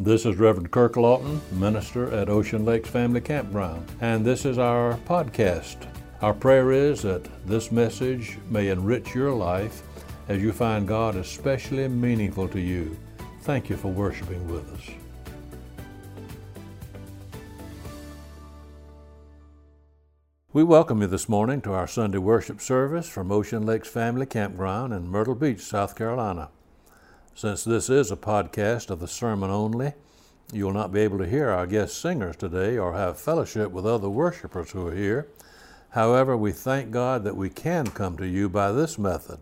This is Reverend Kirk Lawton, minister at Ocean Lakes Family Campground, and this is our podcast. Our prayer is that this message may enrich your life as you find God especially meaningful to you. Thank you for worshiping with us. We welcome you this morning to our Sunday worship service from Ocean Lakes Family Campground in Myrtle Beach, South Carolina. Since this is a podcast of the sermon only, you will not be able to hear our guest singers today or have fellowship with other worshipers who are here. However, we thank God that we can come to you by this method.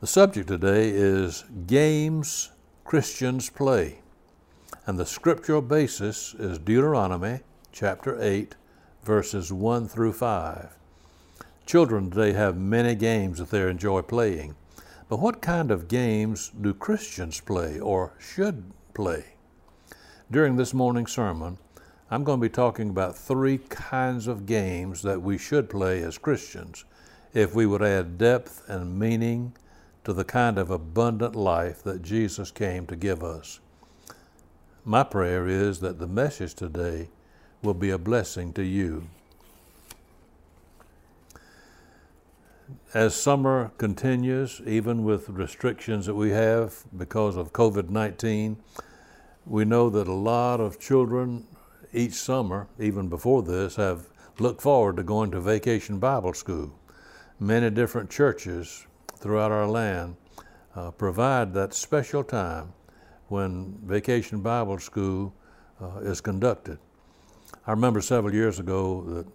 The subject today is games Christians play, and the scriptural basis is Deuteronomy chapter 8, verses 1 through 5. Children today have many games that they enjoy playing. But what kind of games do Christians play or should play? During this morning's sermon, I'm going to be talking about three kinds of games that we should play as Christians if we would add depth and meaning to the kind of abundant life that Jesus came to give us. My prayer is that the message today will be a blessing to you. As summer continues, even with restrictions that we have because of COVID 19, we know that a lot of children each summer, even before this, have looked forward to going to vacation Bible school. Many different churches throughout our land uh, provide that special time when vacation Bible school uh, is conducted. I remember several years ago that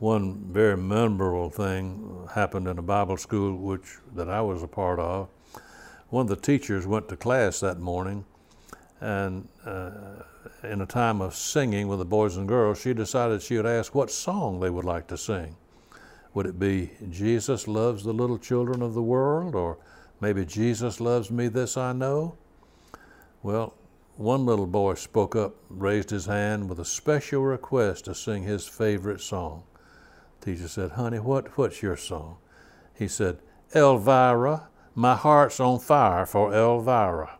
one very memorable thing happened in a Bible school which that I was a part of. One of the teachers went to class that morning, and uh, in a time of singing with the boys and girls, she decided she would ask what song they would like to sing. Would it be Jesus loves the little children of the world, or maybe Jesus loves me, this I know? Well, one little boy spoke up, raised his hand with a special request to sing his favorite song. Teacher said, Honey, what, what's your song? He said, Elvira, my heart's on fire for Elvira.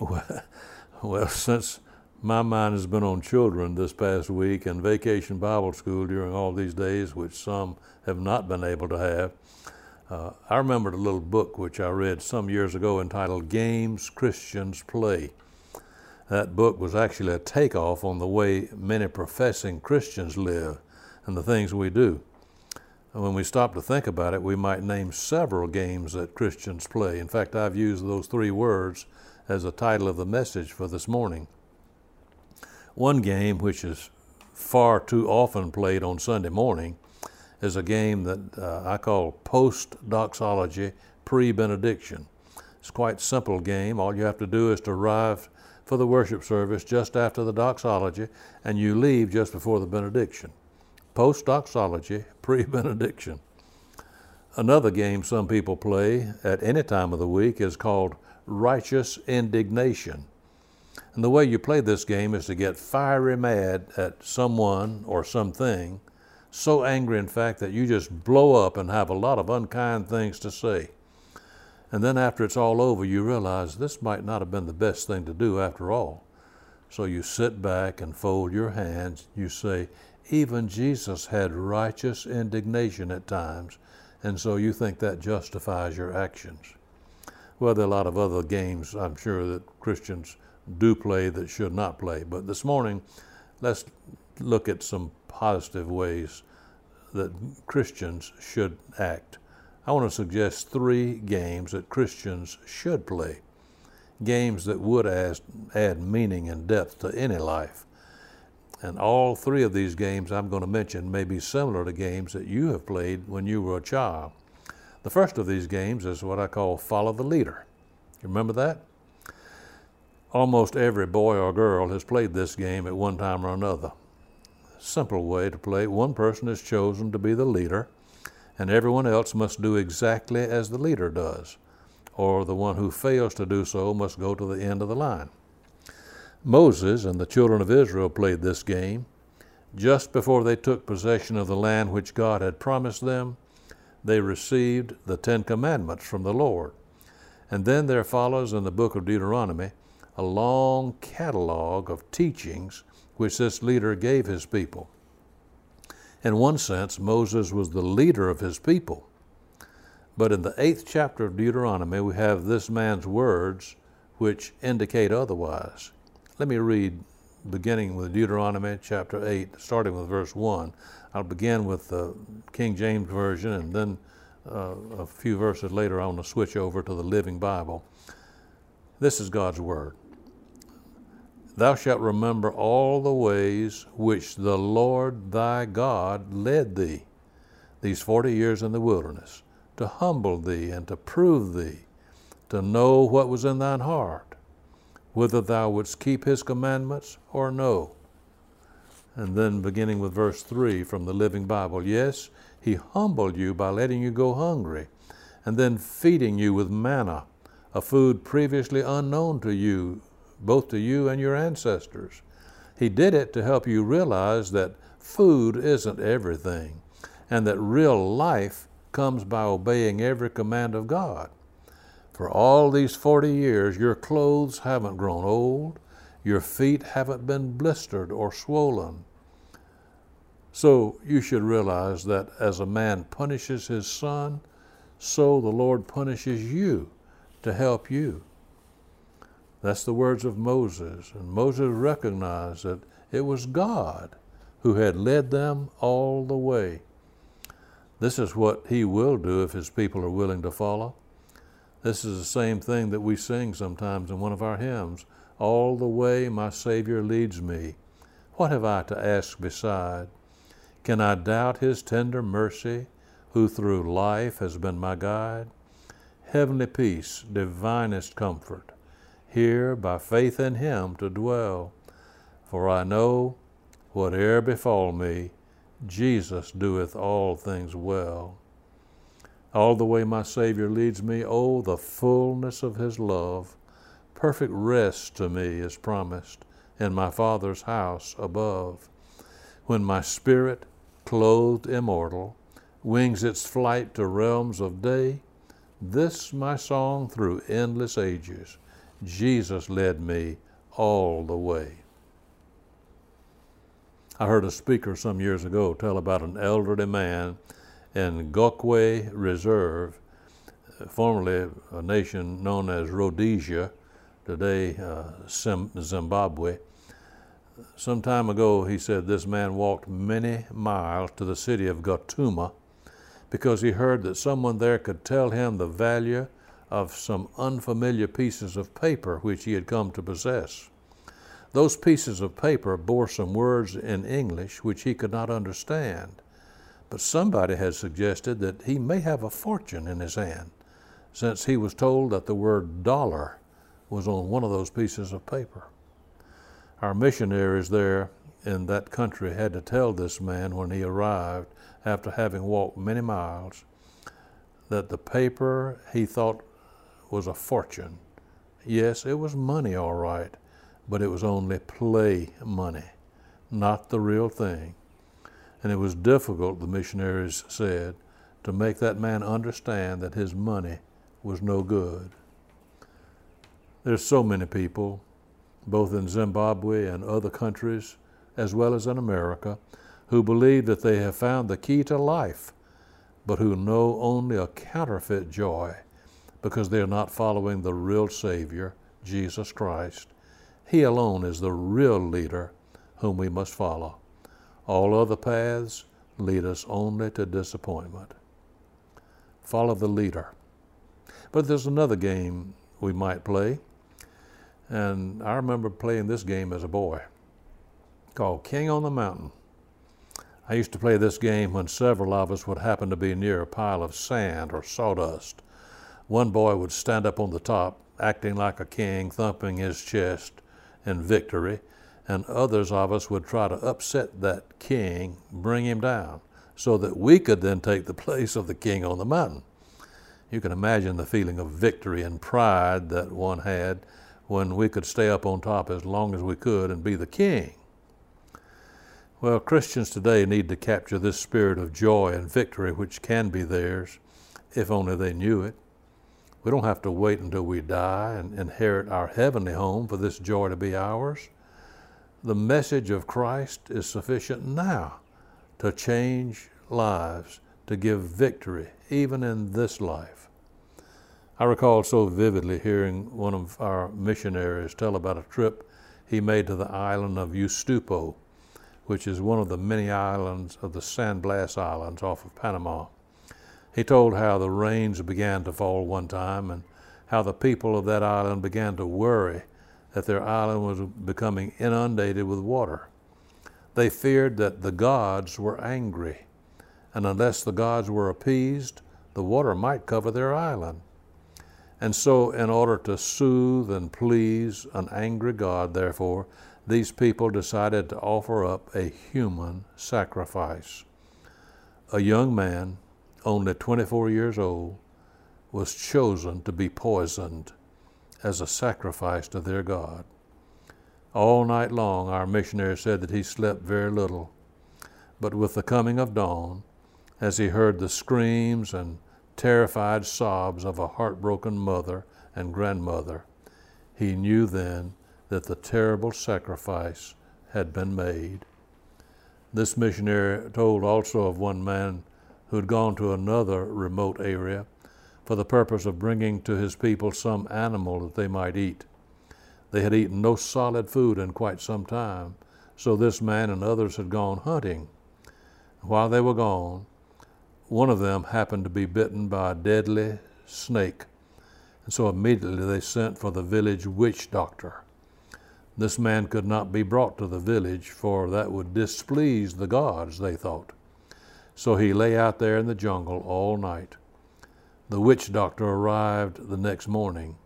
Well, well, since my mind has been on children this past week and vacation Bible school during all these days, which some have not been able to have, uh, I remembered a little book which I read some years ago entitled Games Christians Play. That book was actually a takeoff on the way many professing Christians live and the things we do. And when we stop to think about it, we might name several games that Christians play. In fact, I've used those three words as the title of the message for this morning. One game, which is far too often played on Sunday morning, is a game that uh, I call post doxology, pre benediction. It's quite simple game. All you have to do is to arrive for the worship service just after the doxology, and you leave just before the benediction post doxology, pre benediction. Another game some people play at any time of the week is called righteous indignation. And the way you play this game is to get fiery mad at someone or something, so angry, in fact, that you just blow up and have a lot of unkind things to say. And then after it's all over, you realize this might not have been the best thing to do after all. So you sit back and fold your hands. You say, even Jesus had righteous indignation at times, and so you think that justifies your actions. Well, there are a lot of other games I'm sure that Christians do play that should not play, but this morning let's look at some positive ways that Christians should act. I want to suggest three games that Christians should play, games that would add, add meaning and depth to any life. And all three of these games I'm going to mention may be similar to games that you have played when you were a child. The first of these games is what I call Follow the Leader. You remember that? Almost every boy or girl has played this game at one time or another. Simple way to play one person is chosen to be the leader, and everyone else must do exactly as the leader does, or the one who fails to do so must go to the end of the line. Moses and the children of Israel played this game. Just before they took possession of the land which God had promised them, they received the Ten Commandments from the Lord. And then there follows in the book of Deuteronomy a long catalog of teachings which this leader gave his people. In one sense, Moses was the leader of his people. But in the eighth chapter of Deuteronomy, we have this man's words which indicate otherwise. Let me read beginning with Deuteronomy chapter 8, starting with verse 1. I'll begin with the King James Version and then uh, a few verses later I want to switch over to the Living Bible. This is God's Word. Thou shalt remember all the ways which the Lord thy God led thee these forty years in the wilderness, to humble thee and to prove thee, to know what was in thine heart, whether thou wouldst keep his commandments or no. And then beginning with verse 3 from the Living Bible, yes, he humbled you by letting you go hungry, and then feeding you with manna, a food previously unknown to you both to you and your ancestors. He did it to help you realize that food isn't everything and that real life comes by obeying every command of God. For all these 40 years, your clothes haven't grown old, your feet haven't been blistered or swollen. So you should realize that as a man punishes his son, so the Lord punishes you to help you. That's the words of Moses. And Moses recognized that it was God who had led them all the way. This is what he will do if his people are willing to follow. This is the same thing that we sing sometimes in one of our hymns All the way my Savior leads me. What have I to ask beside? Can I doubt his tender mercy, who through life has been my guide? Heavenly peace, divinest comfort here by faith in him to dwell. For I know, whate'er befall me, Jesus doeth all things well. All the way my Savior leads me, oh, the fullness of his love. Perfect rest to me is promised in my Father's house above. When my spirit, clothed immortal, wings its flight to realms of day, this my song through endless ages Jesus led me all the way. I heard a speaker some years ago tell about an elderly man in Gokwe Reserve, formerly a nation known as Rhodesia, today uh, Zimbabwe. Some time ago, he said this man walked many miles to the city of Gatooma because he heard that someone there could tell him the value of some unfamiliar pieces of paper which he had come to possess. Those pieces of paper bore some words in English which he could not understand, but somebody has suggested that he may have a fortune in his hand, since he was told that the word dollar was on one of those pieces of paper. Our missionaries there in that country had to tell this man when he arrived, after having walked many miles, that the paper he thought was a fortune. Yes, it was money, all right, but it was only play money, not the real thing. And it was difficult, the missionaries said, to make that man understand that his money was no good. There's so many people, both in Zimbabwe and other countries, as well as in America, who believe that they have found the key to life, but who know only a counterfeit joy because they are not following the real Savior, Jesus Christ. He alone is the real leader whom we must follow. All other paths lead us only to disappointment. Follow the leader. But there's another game we might play, and I remember playing this game as a boy called King on the Mountain. I used to play this game when several of us would happen to be near a pile of sand or sawdust. One boy would stand up on the top, acting like a king, thumping his chest in victory, and others of us would try to upset that king, bring him down, so that we could then take the place of the king on the mountain. You can imagine the feeling of victory and pride that one had when we could stay up on top as long as we could and be the king. Well, Christians today need to capture this spirit of joy and victory which can be theirs if only they knew it. We don't have to wait until we die and inherit our heavenly home for this joy to be ours. The message of Christ is sufficient now to change lives, to give victory, even in this life. I recall so vividly hearing one of our missionaries tell about a trip he made to the island of Ustupo, which is one of the many islands of the San Blas Islands off of Panama. He told how the rains began to fall one time and how the people of that island began to worry that their island was becoming inundated with water. They feared that the gods were angry, and unless the gods were appeased, the water might cover their island. And so, in order to soothe and please an angry God, therefore, these people decided to offer up a human sacrifice. A young man, only 24 years old, was chosen to be poisoned as a sacrifice to their God. All night long, our missionary said that he slept very little. But with the coming of dawn, as he heard the screams and terrified sobs of a heartbroken mother and grandmother, he knew then that the terrible sacrifice had been made. This missionary told also of one man who had gone to another remote area for the purpose of bringing to his people some animal that they might eat. They had eaten no solid food in quite some time, so this man and others had gone hunting. While they were gone, one of them happened to be bitten by a deadly snake, and so immediately they sent for the village witch doctor. This man could not be brought to the village, for that would displease the gods, they thought. So he lay out there in the jungle all night. The witch doctor arrived the next morning,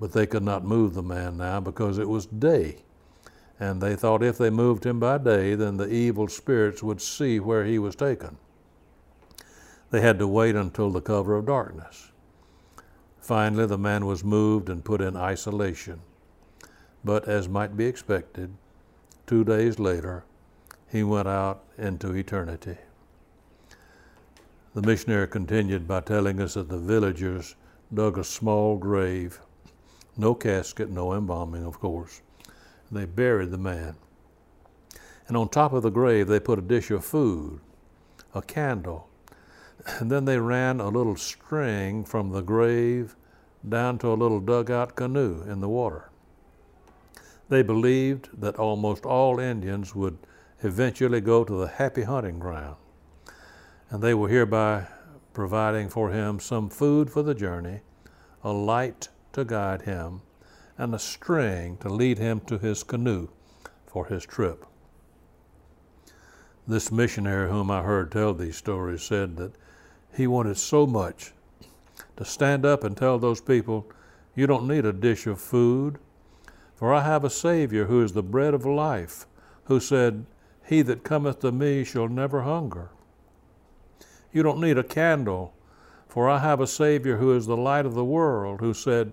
but they could not move the man now because it was day. And they thought if they moved him by day, then the evil spirits would see where he was taken. They had to wait until the cover of darkness. Finally, the man was moved and put in isolation. But as might be expected, two days later, he went out into eternity. The missionary continued by telling us that the villagers dug a small grave, no casket, no embalming, of course. They buried the man. And on top of the grave, they put a dish of food, a candle, and then they ran a little string from the grave down to a little dugout canoe in the water. They believed that almost all Indians would eventually go to the happy hunting ground and they were hereby providing for him some food for the journey, a light to guide him, and a string to lead him to his canoe for his trip. This missionary, whom I heard tell these stories, said that he wanted so much to stand up and tell those people, You don't need a dish of food, for I have a Savior who is the bread of life, who said, He that cometh to me shall never hunger. You don't need a candle, for I have a Savior who is the light of the world, who said,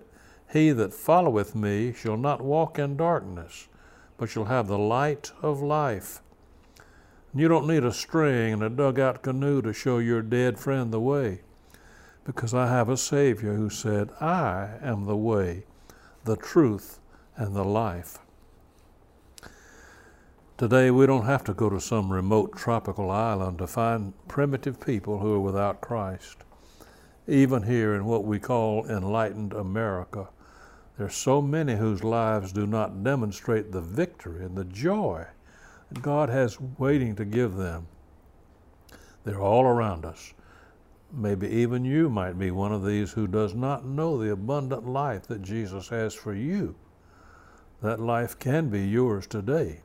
He that followeth me shall not walk in darkness, but shall have the light of life. You don't need a string and a dugout canoe to show your dead friend the way, because I have a Savior who said, I am the way, the truth, and the life. Today, we don't have to go to some remote tropical island to find primitive people who are without Christ. Even here in what we call enlightened America, there are so many whose lives do not demonstrate the victory and the joy that God has waiting to give them. They're all around us. Maybe even you might be one of these who does not know the abundant life that Jesus has for you. That life can be yours today.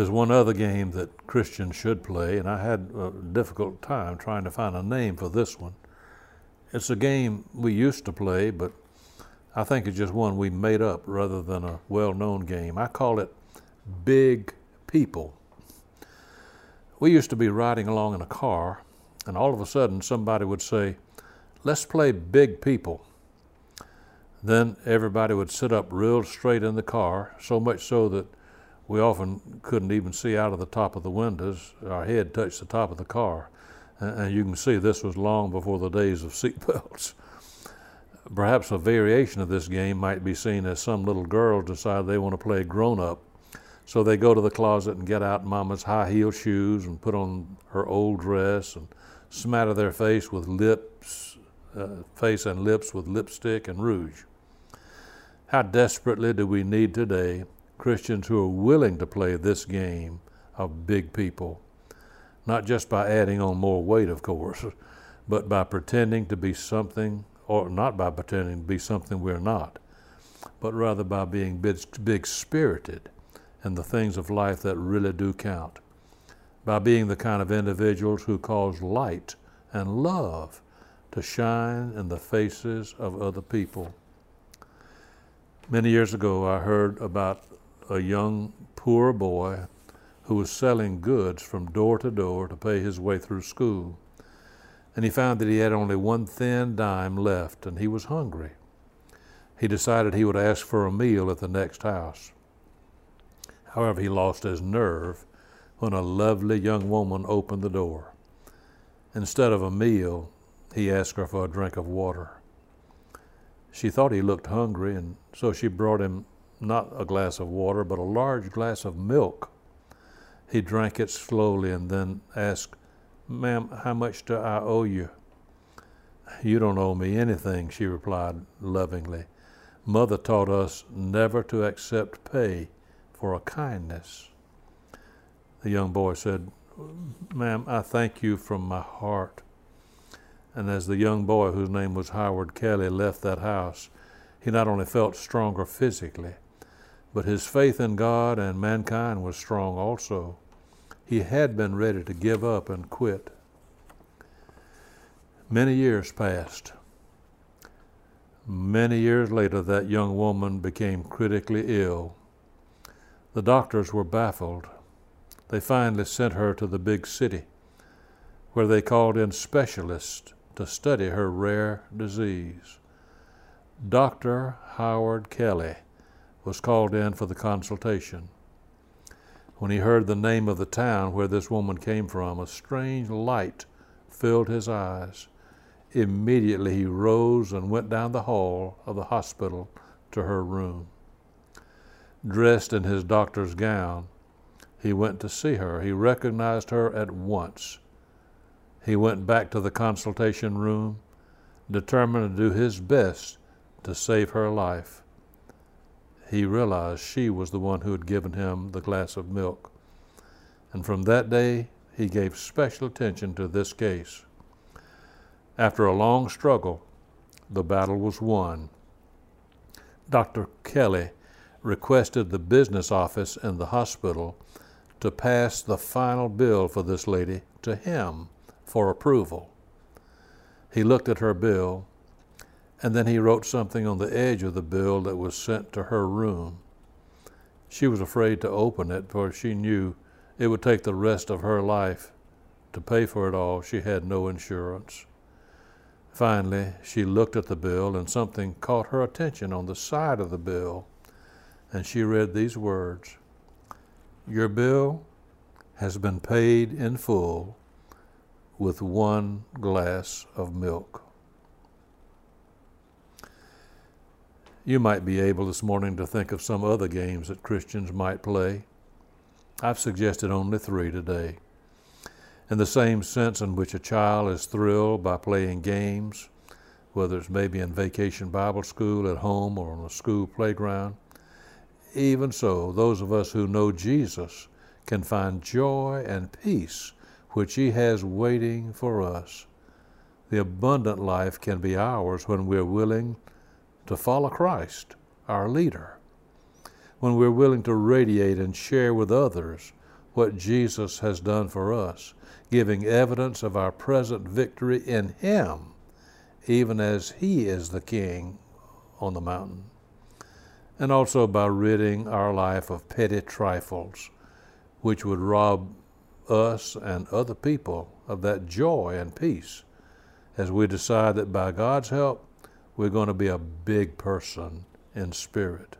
There's one other game that Christians should play, and I had a difficult time trying to find a name for this one. It's a game we used to play, but I think it's just one we made up rather than a well known game. I call it Big People. We used to be riding along in a car, and all of a sudden somebody would say, Let's play Big People. Then everybody would sit up real straight in the car, so much so that we often couldn't even see out of the top of the windows. Our head touched the top of the car. And you can see this was long before the days of seatbelts. Perhaps a variation of this game might be seen as some little girls decide they want to play grown up. So they go to the closet and get out mama's high heel shoes and put on her old dress and smatter their face with lips, uh, face and lips with lipstick and rouge. How desperately do we need today Christians who are willing to play this game of big people? Not just by adding on more weight, of course, but by pretending to be something or not by pretending to be something we're not, but rather by being big, big spirited in the things of life that really do count, by being the kind of individuals who cause light and love to shine in the faces of other people. Many years ago, I heard about a young poor boy who was selling goods from door to door to pay his way through school and he found that he had only one thin dime left, and he was hungry. He decided he would ask for a meal at the next house. However, he lost his nerve when a lovely young woman opened the door. Instead of a meal, he asked her for a drink of water. She thought he looked hungry, and so she brought him not a glass of water, but a large glass of milk. He drank it slowly and then asked, Ma'am, how much do I owe you? You don't owe me anything, she replied lovingly. Mother taught us never to accept pay for a kindness. The young boy said, Ma'am, I thank you from my heart. And as the young boy, whose name was Howard Kelly, left that house, he not only felt stronger physically, but his faith in God and mankind was strong also he had been ready to give up and quit. Many years passed. Many years later, that young woman became critically ill. The doctors were baffled. They finally sent her to the big city, where they called in specialists to study her rare disease. Dr. Howard Kelly was called in for the consultation. When he heard the name of the town where this woman came from, a strange light filled his eyes. Immediately he rose and went down the hall of the hospital to her room. Dressed in his doctor's gown, he went to see her. He recognized her at once. He went back to the consultation room, determined to do his best to save her life he realized she was the one who had given him the glass of milk. And from that day, he gave special attention to this case. After a long struggle, the battle was won. Dr. Kelly requested the business office in the hospital to pass the final bill for this lady to him for approval. He looked at her bill and then he wrote something on the edge of the bill that was sent to her room. She was afraid to open it, for she knew it would take the rest of her life to pay for it all. She had no insurance. Finally, she looked at the bill, and something caught her attention on the side of the bill, and she read these words Your bill has been paid in full with one glass of milk. You might be able this morning to think of some other games that Christians might play. I've suggested only three today. In the same sense in which a child is thrilled by playing games, whether it's maybe in vacation Bible school, at home, or on a school playground, even so, those of us who know Jesus can find joy and peace which He has waiting for us. The abundant life can be ours when we're willing to follow Christ, our leader, when we're willing to radiate and share with others what Jesus has done for us, giving evidence of our present victory in Him, even as He is the King on the mountain, and also by ridding our life of petty trifles, which would rob us and other people of that joy and peace as we decide that by God's help we're going to be a big person in spirit.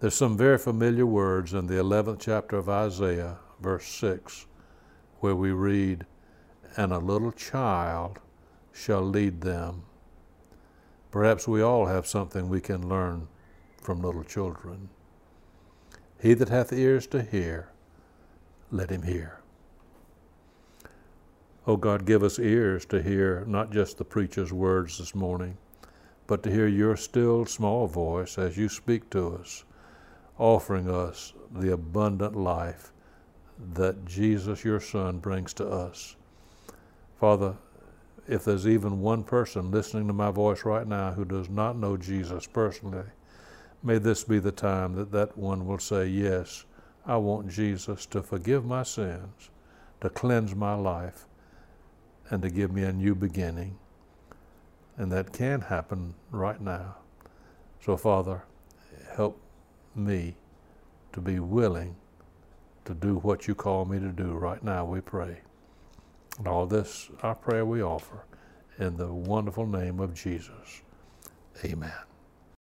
There's some very familiar words in the 11th chapter of Isaiah, verse 6, where we read, and a little child shall lead them. Perhaps we all have something we can learn from little children. He that hath ears to hear, let him hear. Oh God, give us ears to hear not just the preacher's words this morning, but to hear your still small voice as you speak to us, offering us the abundant life that Jesus, your Son, brings to us. Father, if there's even one person listening to my voice right now who does not know Jesus personally, may this be the time that that one will say, Yes, I want Jesus to forgive my sins, to cleanse my life, and to give me a new beginning. And that can happen right now. So, Father, help me to be willing to do what you call me to do right now, we pray. And all this, our prayer we offer in the wonderful name of Jesus. Amen.